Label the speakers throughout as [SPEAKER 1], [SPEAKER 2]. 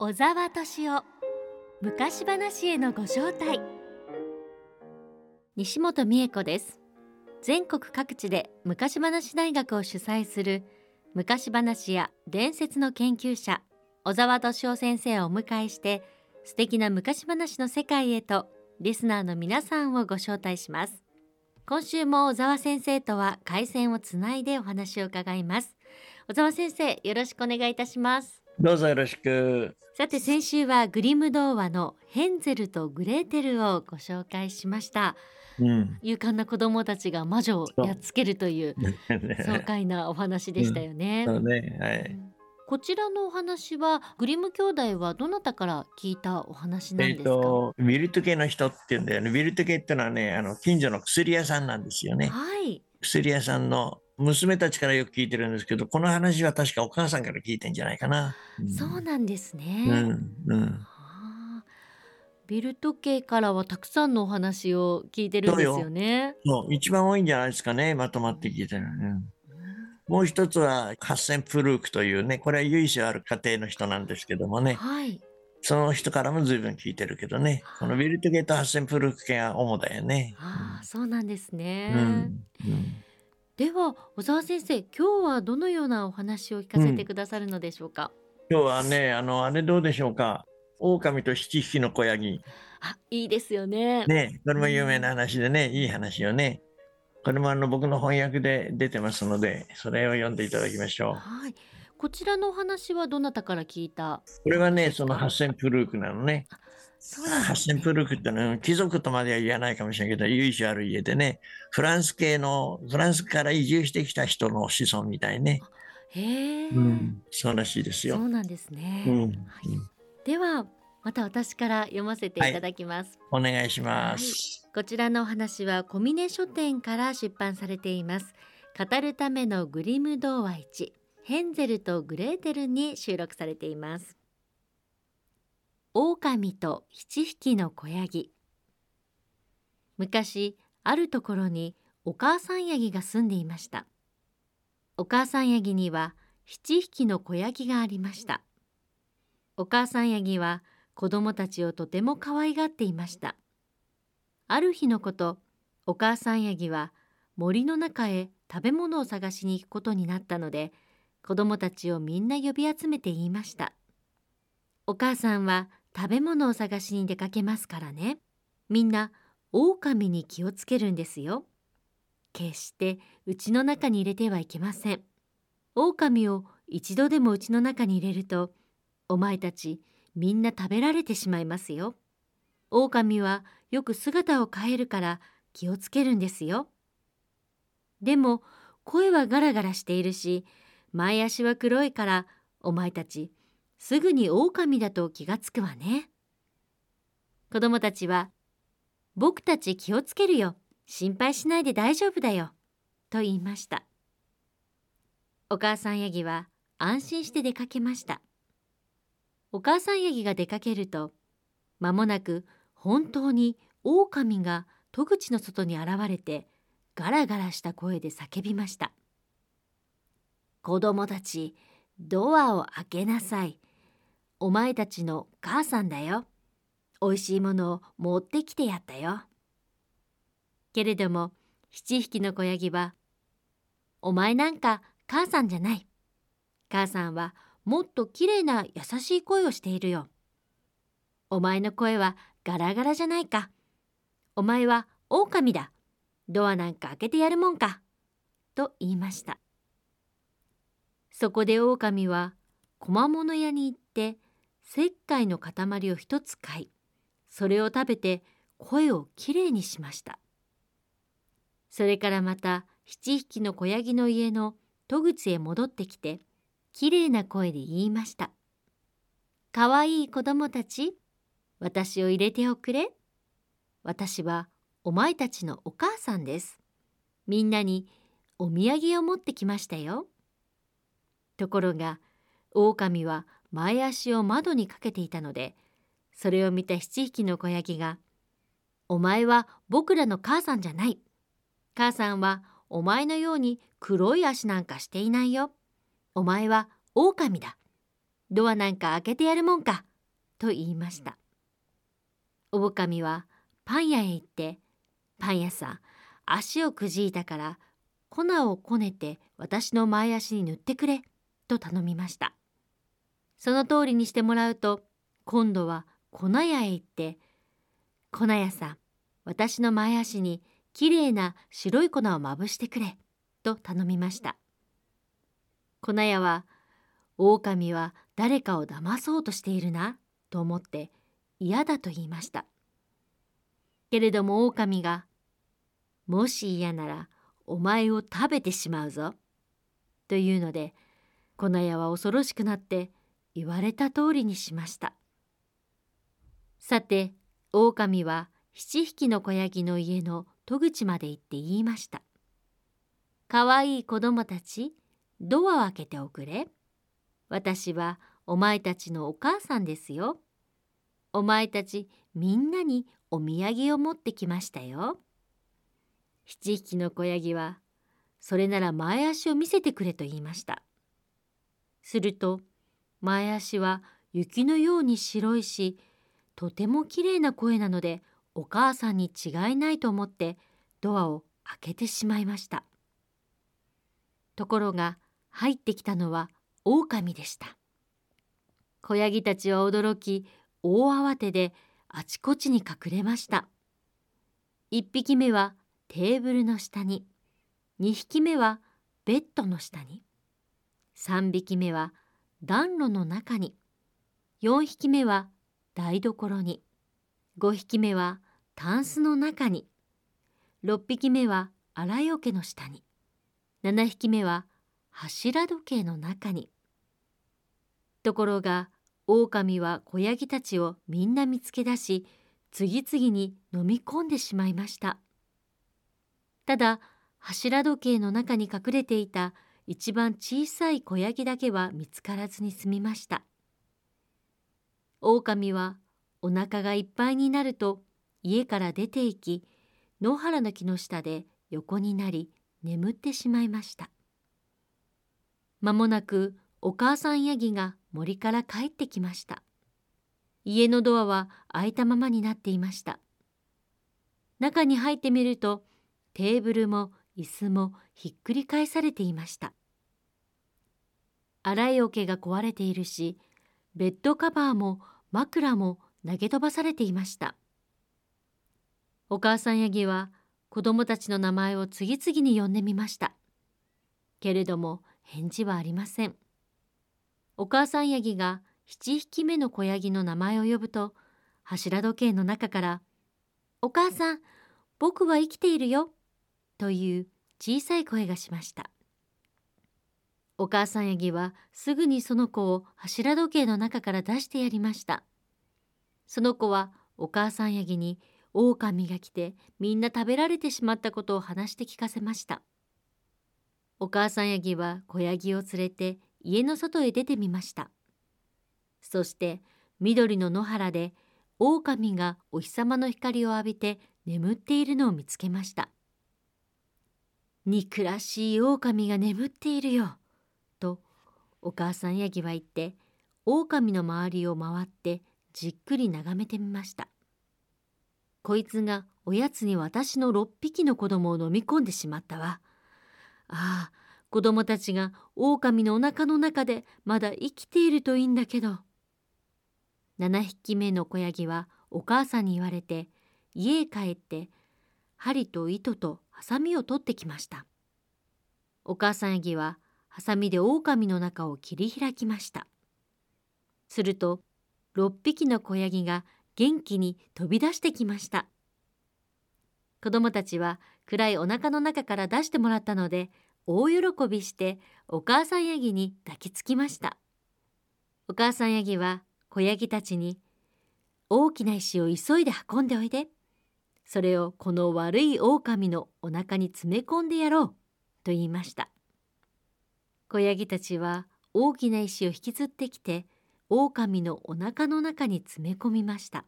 [SPEAKER 1] 小沢敏夫昔話へのご招待。西本美恵子です。全国各地で昔話大学を主催する昔話や伝説の研究者小沢敏夫先生をお迎えして素敵な昔話の世界へとリスナーの皆さんをご招待します。今週も小沢先生とは回線をつないでお話を伺います。小沢先生よろしくお願いいたします。
[SPEAKER 2] どうぞよろしく。
[SPEAKER 1] さて先週はグリム童話のヘンゼルとグレーテルをご紹介しました。
[SPEAKER 2] うん。
[SPEAKER 1] 勇敢な子供たちが魔女をやっつけるという 爽快なお話でしたよね。
[SPEAKER 2] そうね。はい。
[SPEAKER 1] こちらのお話はグリム兄弟はどなたから聞いたお話なんですか？
[SPEAKER 2] と、ウィルト系の人って言うんだよね。ウィルト系ってのはね、あの、近所の薬屋さんなんですよね。
[SPEAKER 1] はい。
[SPEAKER 2] 薬屋さんの娘たちからよく聞いてるんですけど、この話は確かお母さんから聞いてんじゃないかな。ん
[SPEAKER 1] そうなんですね。
[SPEAKER 2] うん。うん。
[SPEAKER 1] はあビルト家からはたくさんのお話を聞いてるんですよね。
[SPEAKER 2] そう、一番多いんじゃないですかね。まとまって聞いてる。うんもう一つは、ハッセンプルークというね、これは由緒ある家庭の人なんですけどもね、
[SPEAKER 1] はい。
[SPEAKER 2] その人からも随分聞いてるけどね、このウィルト系とハッセンプルーク系が主だよね。
[SPEAKER 1] ああ、そうなんですね。
[SPEAKER 2] うん。うん
[SPEAKER 1] では小沢先生今日はどのようなお話を聞かせてくださるのでしょうか、
[SPEAKER 2] 今日はね、あの、あれどうでしょうか？狼と七匹の子ヤギ。
[SPEAKER 1] あいいですよね
[SPEAKER 2] ね、これも有名な話でね、いい話よね。これもあの僕の翻訳で出てますので、それを読んでいただきましょう。
[SPEAKER 1] はいこちらのお話はどなたから聞いた？
[SPEAKER 2] これはね、そのハッセンプルークなのね。ハッセンプルークってのは貴族とまでは言わないかもしれないけど、由緒ある家でね、フランス系の、フランスから移住してきた人の子孫みたいね。
[SPEAKER 1] へえ、
[SPEAKER 2] うん、そうらしいですよ。
[SPEAKER 1] そうなんですね、
[SPEAKER 2] うん、
[SPEAKER 1] はい。ではまた私から読ませてい。ただきます、
[SPEAKER 2] お願いします。
[SPEAKER 1] こちらのお話は小峰書店から出版されています。語るためのグリム童話1ヘンゼルとグレーテルに収録されています狼と七匹の子ヤギ。昔あるところにお母さんヤギが住んでいました。お母さんヤギには七匹の子ヤギがありました。お母さんヤギは子供たちをとても可愛がっていました。ある日のことお母さんヤギは森の中へ食べ物を探しに行くことになったので子供たちをみんな呼び集めて言いました。お母さんは食べ物を探しに出かけますからね。みんな狼に気をつけるんですよ。決して家の中に入れてはいけません。狼を一度でも家の中に入れるとお前たちみんな食べられてしまいますよ。狼はよく姿を変えるから気をつけるんですよ。でも声はガラガラしているし前足は黒いからお前たちすぐに狼だと気がつくわね。子供たちは「僕たち気をつけるよ心配しないで大丈夫だよ」と言いました。お母さんヤギは安心して出かけました。お母さんヤギが出かけると間もなく本当に狼が戸口の外に現れてガラガラした声で叫びました。子供たち、ドアを開けなさい。お前たちの母さんだよ。おいしいものを持ってきてやったよ。けれども、七匹の子ヤギは、お前なんか母さんじゃない。母さんはもっときれいな優しい声をしているよ。お前の声はガラガラじゃないか。お前は狼だ。ドアなんか開けてやるもんか。と言いました。そこで狼は小間物屋に行って石灰の塊を一つ買い、それを食べて声をきれいにしました。それからまた七匹の子ヤギの家の戸口へ戻ってきて、きれいな声で言いました。かわいい子供たち、私を入れておくれ。私はお前たちのお母さんです。みんなにお土産を持ってきましたよ。ところが、狼は前足を窓にかけていたので、それを見た七匹の子ヤギが、お前は僕らの母さんじゃない。母さんはお前のように黒い足なんかしていないよ。お前は狼だ。ドアなんか開けてやるもんか。と言いましたおぼかみはパン屋へ行ってパン屋さん足をくじいたから粉をこねて私の前足に塗ってくれと頼みましたその通りにしてもらうと今度は粉屋へ行って粉屋さん私の前足にきれいな白い粉をまぶしてくれと頼みました粉屋は狼は誰かを騙そうとしているなと思って嫌だと言いました。けれども狼が「もし嫌ならお前を食べてしまうぞ」というので粉屋は恐ろしくなって言われた通りにしましたさて狼は七匹の子ヤギの家の戸口まで行って言いました「かわいい子供たちドアを開けておくれ。私はお前たちのお母さんですよ。お前たちみんなにお土産を持ってきましたよ。七匹の子ヤギは、それなら前足を見せてくれと言いました。すると、前足は雪のように白いし、とてもきれいな声なので、お母さんに違いないと思ってドアを開けてしまいました。ところが入ってきたのは狼でした。子ヤギたちは驚き大慌てであちこちに隠れました。1匹目はテーブルの下に2匹目はベッドの下に3匹目は暖炉の中に。4匹目は台所に。5匹目はタンスの中に。6匹目は荒い桶の下に。7匹目は柱時計の中に。ところが狼は子ヤギたちをみんな見つけ出し次々に飲み込んでしまいました。ただ柱時計の中に隠れていた一番小さい子ヤギだけは見つからずに済みました狼はお腹がいっぱいになると家から出て行き野原の木の下で横になり眠ってしまいました間もなくお母さんヤギが森から帰ってきました。家のドアは開いたままになっていました。中に入ってみるとテーブルも椅子もひっくり返されていました。洗い桶が壊れているし、ベッドカバーも枕も投げ飛ばされていました。お母さんヤギは子供たちの名前を次々に呼んでみました。けれども返事はありません。お母さんヤギが7匹目の子ヤギの名前を呼ぶと、柱時計の中から、お母さん、僕は生きているよ、という小さい声がしました。お母さんヤギはすぐにその子を柱時計の中から出してやりました。その子はお母さんヤギに狼が来てみんな食べられてしまったことを話して聞かせました。お母さんヤギは子ヤギを連れて家の外へ出てみました。そして緑の野原で狼がお日様の光を浴びて眠っているのを見つけました。憎らしい狼が眠っているよ。お母さんヤギは言って狼の周りを回ってじっくり眺めてみました。こいつがおやつに私の6匹の子供を飲み込んでしまったわ。ああ、子供たちが狼のお腹の中でまだ生きているといいんだけど。7匹目の子ヤギはお母さんに言われて家へ帰って針と糸とハサミを取ってきました。お母さんヤギはハサミで狼の中を切り開きました。すると6匹の子ヤギが元気に飛び出してきました。子供たちは暗いお腹の中から出してもらったので大喜びしてお母さんヤギに抱きつきましたお母さんヤギは子ヤギたちに大きな石を急いで運んでおいでそれをこの悪い狼のお腹に詰め込んでやろうと言いました子ヤギたちは大きな石を引きずってきて狼のお腹の中に詰め込みました。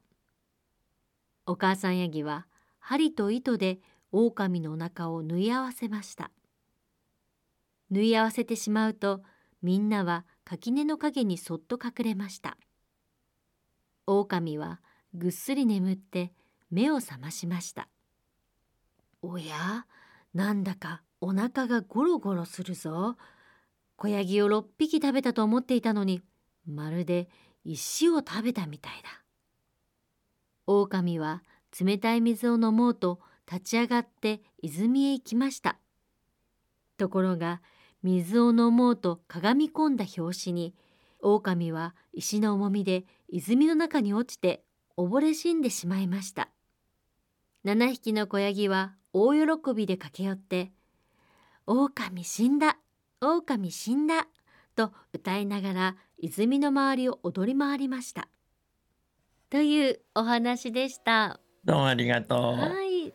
[SPEAKER 1] お母さんヤギは針と糸で狼のお腹を縫い合わせました。縫い合わせてしまうとみんなは垣根の陰にそっと隠れました。狼はぐっすり眠って目を覚ましました。おやなんだかお腹がゴロゴロするぞ。子ヤギを6匹食べたと思っていたのにまるで石を食べたみたいだ。狼は冷たい水を飲もうと立ち上がって泉へ行きました。ところが水を飲もうとかがみ込んだ拍子に狼は石の重みで泉の中に落ちて溺れ死んでしまいました。7匹の子ヤギは大喜びで駆け寄って「狼死んだ狼死んだ」と歌いながら泉の周りを踊り回りましたというお話でした
[SPEAKER 2] どうもありがとう。
[SPEAKER 1] はい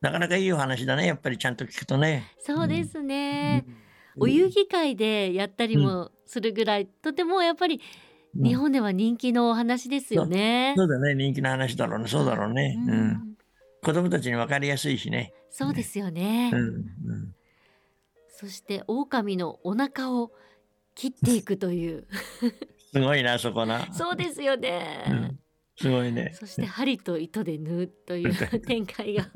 [SPEAKER 2] なかなかいいお話だね。やっぱりちゃんと聞くとね。
[SPEAKER 1] そうですね、
[SPEAKER 2] うん
[SPEAKER 1] お遊戯会でやったりもするぐらい、とてもやっぱり
[SPEAKER 2] うん
[SPEAKER 1] 日本では人気のお話ですよね。
[SPEAKER 2] そうだね。人気の話だろうね。そうだろうね。
[SPEAKER 1] う
[SPEAKER 2] うんん。子供たちに分かりやすいしね。
[SPEAKER 1] そうですよね、
[SPEAKER 2] うん。うん
[SPEAKER 1] そして狼のお腹を切っていくという
[SPEAKER 2] すごいな、そこな。
[SPEAKER 1] そうですよね、
[SPEAKER 2] うんすごいね。
[SPEAKER 1] そして針と糸で縫うという 展開が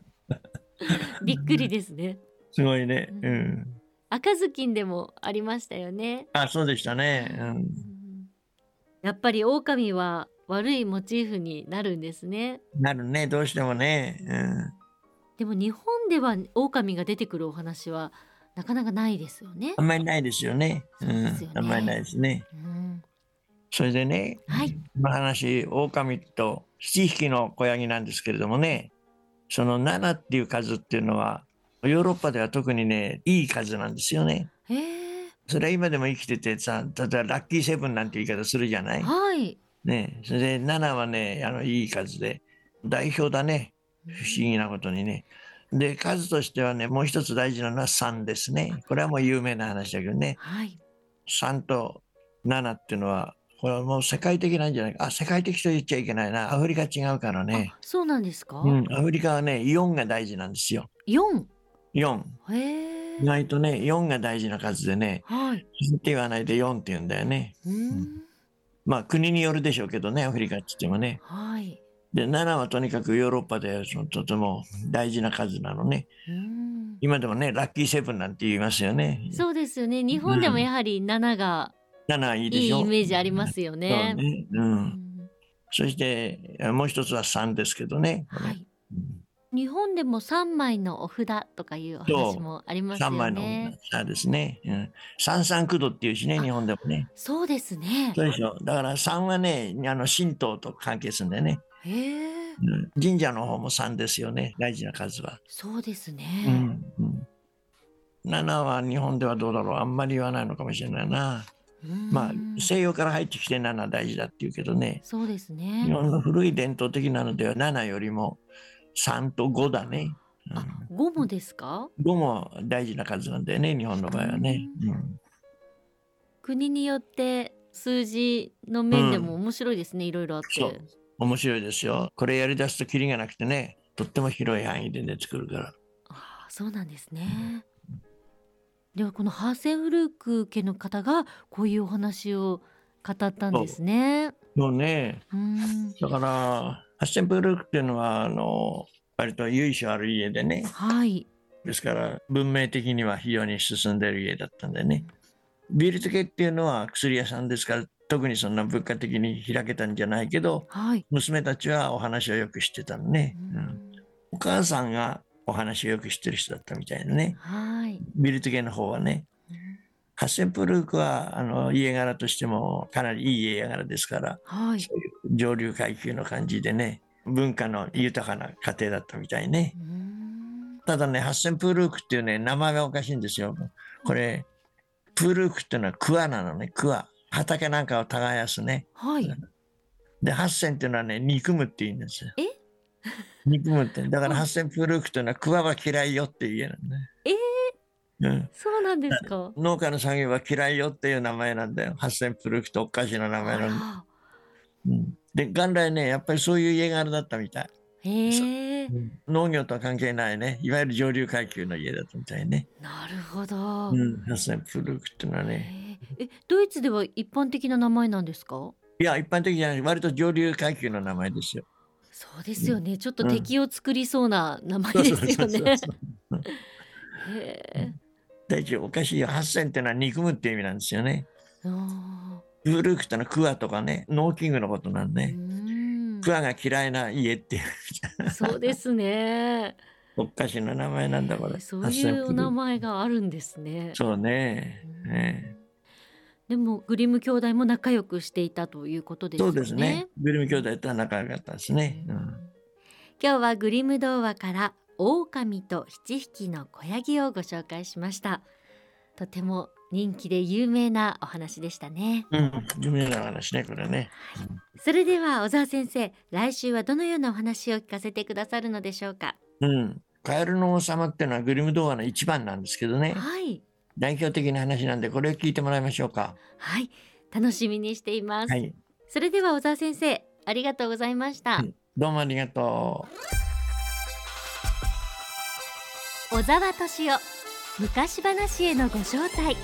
[SPEAKER 1] びっくりですね
[SPEAKER 2] すごいね。うん。
[SPEAKER 1] 赤ずきんでもありましたよね、
[SPEAKER 2] あ、そうでしたね。うん。
[SPEAKER 1] やっぱり狼は悪いモチーフになるんですね
[SPEAKER 2] なるね。どうしてもね。
[SPEAKER 1] でも日本では狼が出てくるお話はなかなかないですよね
[SPEAKER 2] うん。あんまりないですよね。うん。あんまりないですね。
[SPEAKER 1] うん
[SPEAKER 2] それでね、
[SPEAKER 1] はい
[SPEAKER 2] この話、狼と7匹の子ヤギなんですけれどもね、その7っていう数っていうのは、ヨーロッパでは特にね、いい数なんですよね。それは今でも生きててさ、例えばラッキーセブンなんて言い方するじゃない？
[SPEAKER 1] はい
[SPEAKER 2] ね、それで7はね、あのいい数で、代表だね。不思議なことにね。で、数としてはね、もう一つ大事なのは3ですね。これはもう有名な話だけどね。
[SPEAKER 1] はい
[SPEAKER 2] 3と7っていうのは、これはもう世界的なんじゃないか。あ、世界的と言っちゃいけないな。アフリカ違うからね。
[SPEAKER 1] あそうなんですか、
[SPEAKER 2] うん、アフリカはね、4が大事なんですよ。
[SPEAKER 1] 四
[SPEAKER 2] ？4。
[SPEAKER 1] へえ
[SPEAKER 2] 意外とね、4が大事な数でね、
[SPEAKER 1] はい
[SPEAKER 2] 3って言わないで4って言うんだよね。
[SPEAKER 1] うーん
[SPEAKER 2] まあ国によるでしょうけどね、アフリカって言ってもね。
[SPEAKER 1] はい
[SPEAKER 2] で、7はとにかくヨーロッパでそのとても大事な数なのね。今でもね、ラッキーセブンなんて言いますよね。
[SPEAKER 1] そうですよね日本でもやはり七が
[SPEAKER 2] 7はいいで
[SPEAKER 1] いい
[SPEAKER 2] しょ。
[SPEAKER 1] イメージありますよね
[SPEAKER 2] そうね。う。
[SPEAKER 1] うんん
[SPEAKER 2] そして、もう一つは3ですけどね。
[SPEAKER 1] はい
[SPEAKER 2] うん
[SPEAKER 1] 日本でも三枚のお札とかいうお話もありますよ
[SPEAKER 2] 3枚の
[SPEAKER 1] ね
[SPEAKER 2] 差ですね。うん、三三九度っていうしね、日本でもね。
[SPEAKER 1] そうですね
[SPEAKER 2] そうでしょ。だから3はね、あの神道と関係するんだよね。
[SPEAKER 1] へえ。
[SPEAKER 2] うん、神社の方も3ですよね、大事な数は。
[SPEAKER 1] そうです
[SPEAKER 2] う
[SPEAKER 1] ね
[SPEAKER 2] んうん、7は日本ではどうだろう、あんまり言わないのかもしれないな。まあ、西洋から入ってきて7大事だっていうけどね、
[SPEAKER 1] そうです
[SPEAKER 2] 日
[SPEAKER 1] ね
[SPEAKER 2] 本の古い伝統的なのでは7よりも3と5だね。
[SPEAKER 1] あ五もですか
[SPEAKER 2] ？5も大事な数なんだよね、日本の場合はね。うん。
[SPEAKER 1] 国によって数字の面でも面白いですね、いろいろあって。
[SPEAKER 2] そう面白いですよ。これやり出すとキリがなくてね、とっても広い範囲で出てくるから。
[SPEAKER 1] ああそうなんですね。ではこのハーセンフルーク家の方がこういうお話を語ったんですね。
[SPEAKER 2] もうね、
[SPEAKER 1] うん
[SPEAKER 2] だから、ハッセンプルークっていうのは、あの、割と由緒ある家でね、
[SPEAKER 1] はい
[SPEAKER 2] ですから文明的には非常に進んでる家だったんでね。ビール漬けっていうのは薬屋さんですから、特にそんな文化的に開けたんじゃないけど、
[SPEAKER 1] はい。
[SPEAKER 2] 娘たちはお話をよく知ってたのね。うんお母さんがお話をよく知ってる人だったみたいなね。
[SPEAKER 1] はい。
[SPEAKER 2] ビール漬けの方はね。ハッセンプルークはあの家柄としてもかなりいい家柄ですから、
[SPEAKER 1] はい。
[SPEAKER 2] そういう上流階級の感じでね、文化の豊かな家庭だったみたいね。
[SPEAKER 1] うん
[SPEAKER 2] ただね、ハッセンプールークっていうね、名前がおかしいんですよ。これ、プールークっていうのは桑なのね、桑。畑なんかを耕すね。
[SPEAKER 1] はい。
[SPEAKER 2] で、ハッセンっていうのはね、憎むって言うんですよ。
[SPEAKER 1] え？
[SPEAKER 2] 憎むって。だからハッセンプールークっていうのは桑は嫌いよっていう家なんだね。
[SPEAKER 1] え
[SPEAKER 2] うん、
[SPEAKER 1] そうなんですか。
[SPEAKER 2] 農家の作業は嫌いよっていう名前なんだよ。ハッセンプルークっておかしな名前なんだ。
[SPEAKER 1] あ
[SPEAKER 2] うん、で、元来ね、やっぱりそういう家柄だったみたい。
[SPEAKER 1] らへえ。
[SPEAKER 2] 農業とは関係ないね。いわゆる上流階級の家だったみたいね。
[SPEAKER 1] なるほど。
[SPEAKER 2] うん、ハッセンプルークっていうのはね。
[SPEAKER 1] へええ、ドイツでは一般的な名前なんですか？
[SPEAKER 2] いや、一般的じゃない、割と上流階級の名前ですよ。
[SPEAKER 1] そうですよね。ちょっと
[SPEAKER 2] うん
[SPEAKER 1] 敵を作りそうな名前ですよね。へえ。
[SPEAKER 2] 第一おかしいよ。八千ってのは憎むっていう意味なんですよね。
[SPEAKER 1] あ
[SPEAKER 2] 古くってのはクワとかね、農機具のことなん
[SPEAKER 1] ーう
[SPEAKER 2] ね。
[SPEAKER 1] ん
[SPEAKER 2] クワが嫌いな家っていう、
[SPEAKER 1] そうですね。
[SPEAKER 2] おかしな名前なんだこれ。
[SPEAKER 1] そういうお名
[SPEAKER 2] 前。
[SPEAKER 1] 前があるんですね。
[SPEAKER 2] そうね。
[SPEAKER 1] うん
[SPEAKER 2] ええ
[SPEAKER 1] でもグリム兄弟も仲良くしていたということです
[SPEAKER 2] そ
[SPEAKER 1] よ
[SPEAKER 2] うですね。グリム兄弟とは仲良かったですね。うん
[SPEAKER 1] 今日はグリム童話から狼と七匹の子ヤギをご紹介しましたとても人気で有名なお話でしたね
[SPEAKER 2] うん、有名な話ね、これね。
[SPEAKER 1] それでは小沢先生来週はどのようなお話を聞かせてくださるのでしょうか？
[SPEAKER 2] うん。カエルの王様っていうのはグリム童話の一番なんですけどね。
[SPEAKER 1] はい
[SPEAKER 2] 代表的な話なんで、これを聞いてもらいましょうか。
[SPEAKER 1] はい楽しみにしています、
[SPEAKER 2] はい。
[SPEAKER 1] それでは小沢先生ありがとうございました、
[SPEAKER 2] うんどうもありがとう。
[SPEAKER 1] 小沢敏夫昔話へのご招待